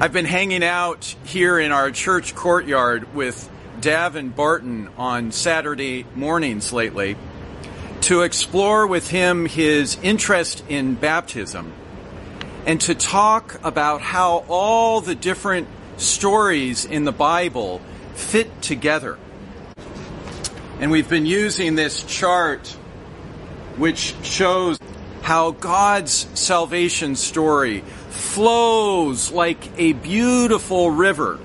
I've been hanging out here in our church courtyard with Davin Barton on Saturday mornings lately to explore with him his interest in baptism and to talk about how all the different stories in the Bible fit together. And we've been using this chart which shows how God's salvation story flows like a beautiful river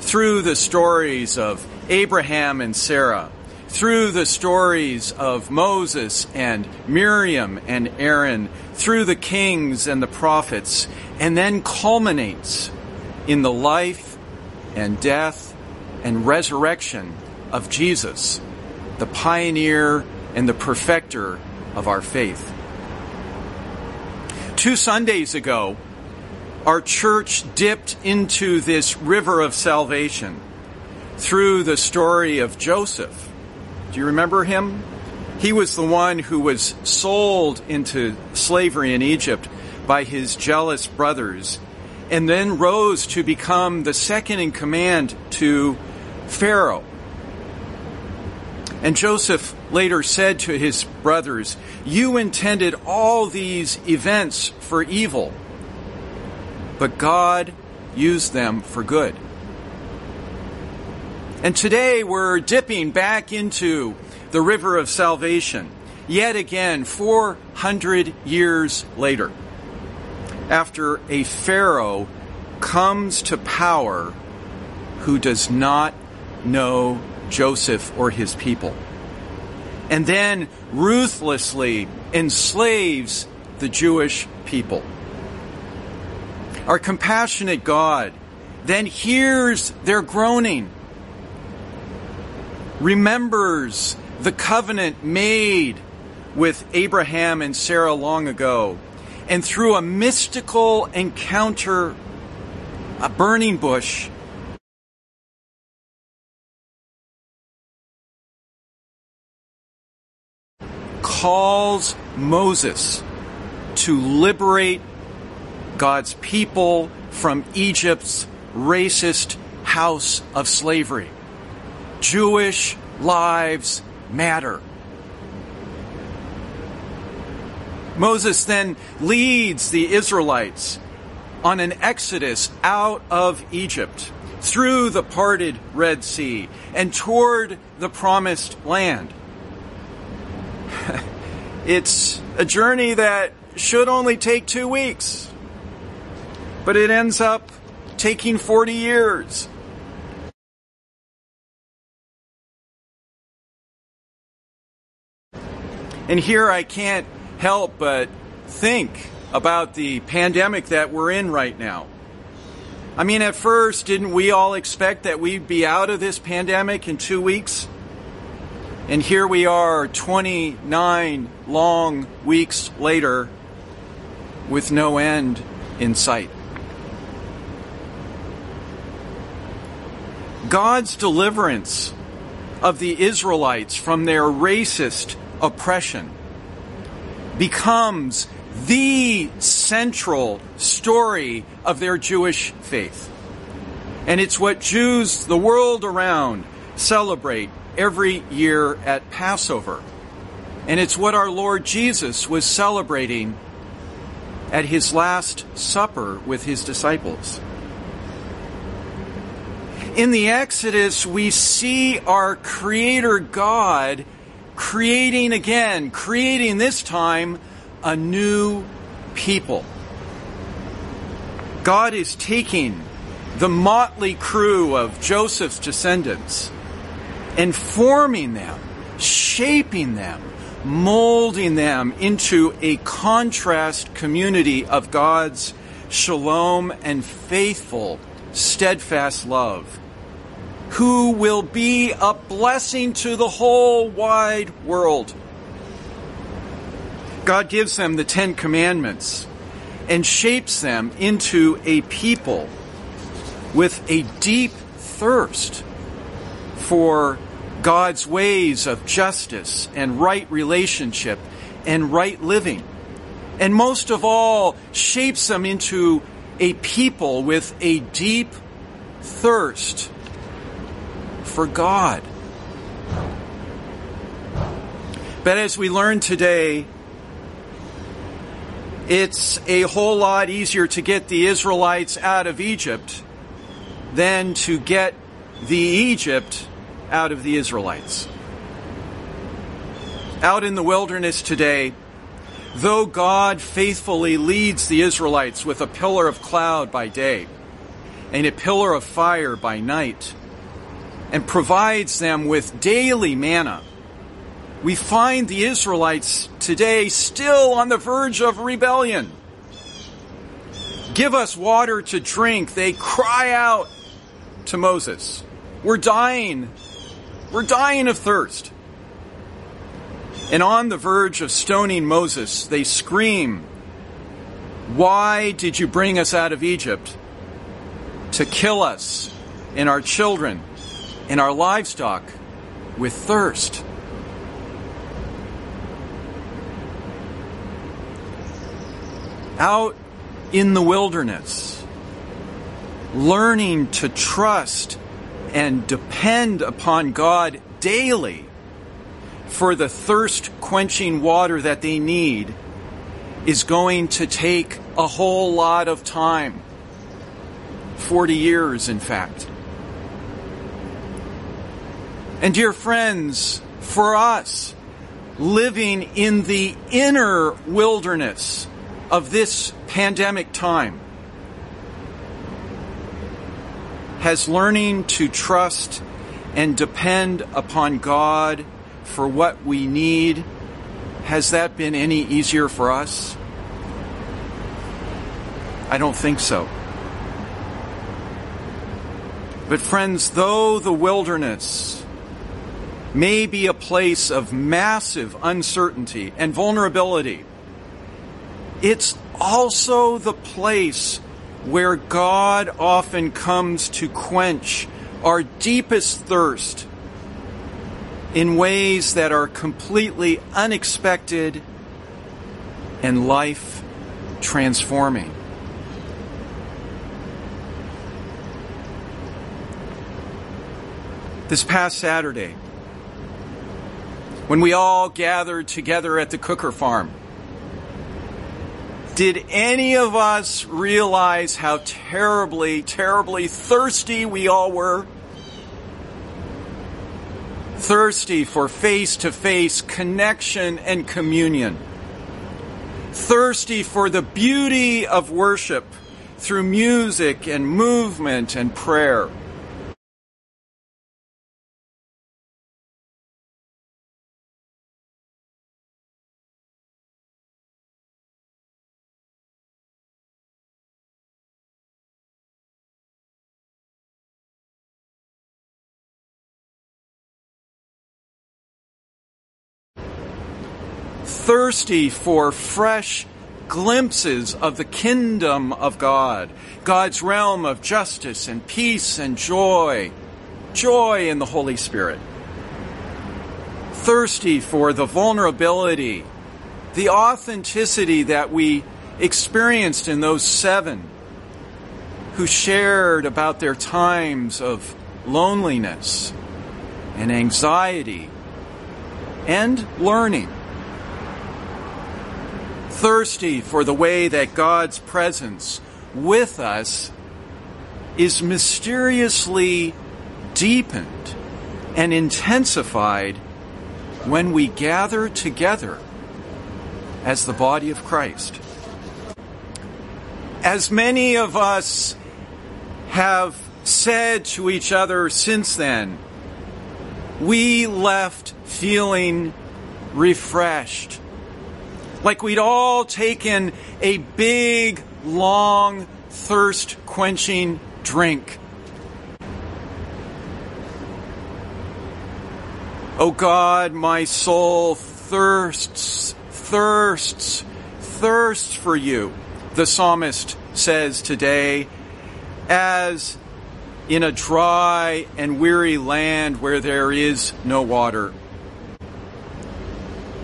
through the stories of Abraham and Sarah, through the stories of Moses and Miriam and Aaron, through the kings and the prophets, and then culminates in the life and death and resurrection of Jesus, the pioneer and the perfecter of our faith. Two Sundays ago, our church dipped into this river of salvation through the story of Joseph. Do you remember him? He was the one who was sold into slavery in Egypt by his jealous brothers and then rose to become the second in command to Pharaoh. And Joseph later said to his brothers, You intended all these events for evil but God used them for good. And today we're dipping back into the river of salvation, yet again, 400 years later, after a Pharaoh comes to power who does not know Joseph or his people, and then ruthlessly enslaves the Jewish people our compassionate God then hears their groaning, remembers the covenant made with Abraham and Sarah long ago, and through a mystical encounter, a burning bush, calls Moses to liberate God's people from Egypt's racist house of slavery. Jewish lives matter. Moses then leads the Israelites on an exodus out of Egypt through the parted Red Sea and toward the promised land. it's a journey that should only take two weeks but it ends up taking 40 years. And here I can't help but think about the pandemic that we're in right now. I mean, at first, didn't we all expect that we'd be out of this pandemic in two weeks? And here we are, 29 long weeks later, with no end in sight. God's deliverance of the Israelites from their racist oppression becomes the central story of their Jewish faith. And it's what Jews the world around celebrate every year at Passover. And it's what our Lord Jesus was celebrating at his Last Supper with his disciples in the Exodus, we see our Creator God creating again, creating this time a new people. God is taking the motley crew of Joseph's descendants and forming them, shaping them, molding them into a contrast community of God's shalom and faithful, steadfast love who will be a blessing to the whole wide world. God gives them the Ten Commandments and shapes them into a people with a deep thirst for God's ways of justice and right relationship and right living. And most of all, shapes them into a people with a deep thirst for God. But as we learn today, it's a whole lot easier to get the Israelites out of Egypt than to get the Egypt out of the Israelites. Out in the wilderness today, though God faithfully leads the Israelites with a pillar of cloud by day and a pillar of fire by night, and provides them with daily manna, we find the Israelites today still on the verge of rebellion. Give us water to drink. They cry out to Moses. We're dying. We're dying of thirst. And on the verge of stoning Moses, they scream, Why did you bring us out of Egypt? To kill us and our children and our livestock with thirst. out in the wilderness, learning to trust and depend upon God daily for the thirst quenching water that they need is going to take a whole lot of time. 40 years, in fact. And dear friends, for us, living in the inner wilderness of this pandemic time has learning to trust and depend upon God for what we need, has that been any easier for us? I don't think so. But friends, though the wilderness may be a place of massive uncertainty and vulnerability, it's also the place where God often comes to quench our deepest thirst in ways that are completely unexpected and life transforming. This past Saturday, when we all gathered together at the Cooker Farm, did any of us realize how terribly, terribly thirsty we all were? Thirsty for face to face connection and communion. Thirsty for the beauty of worship through music and movement and prayer. Thirsty for fresh glimpses of the kingdom of God, God's realm of justice and peace and joy, joy in the Holy Spirit. Thirsty for the vulnerability, the authenticity that we experienced in those seven who shared about their times of loneliness and anxiety and learning thirsty for the way that God's presence with us is mysteriously deepened and intensified when we gather together as the body of Christ. As many of us have said to each other since then, we left feeling refreshed like we'd all taken a big, long, thirst quenching drink. Oh God, my soul thirsts, thirsts, thirsts for you, the psalmist says today, as in a dry and weary land where there is no water.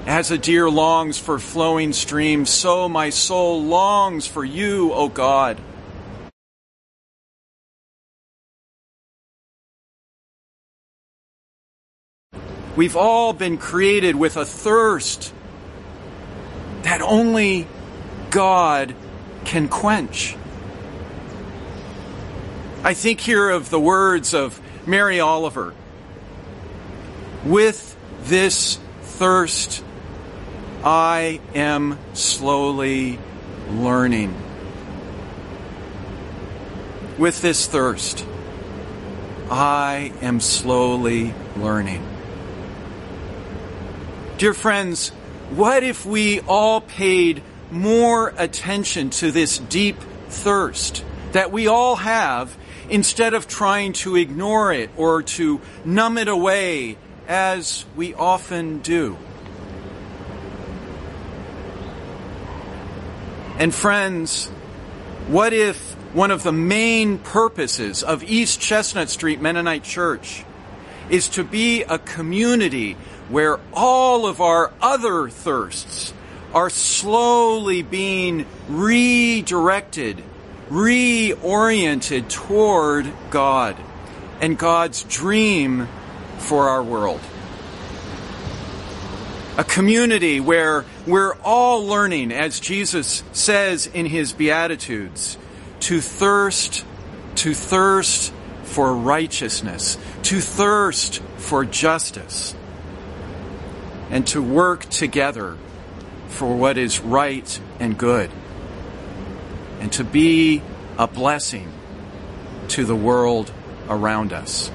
As a deer longs for flowing streams, so my soul longs for you, O God. We've all been created with a thirst that only God can quench. I think here of the words of Mary Oliver with this thirst I am slowly learning. With this thirst, I am slowly learning. Dear friends, what if we all paid more attention to this deep thirst that we all have instead of trying to ignore it or to numb it away as we often do? And friends, what if one of the main purposes of East Chestnut Street Mennonite Church is to be a community where all of our other thirsts are slowly being redirected, reoriented toward God and God's dream for our world. A community where we're all learning, as Jesus says in his Beatitudes, to thirst, to thirst for righteousness, to thirst for justice and to work together for what is right and good, and to be a blessing to the world around us.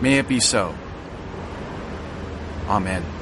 May it be so. Amen.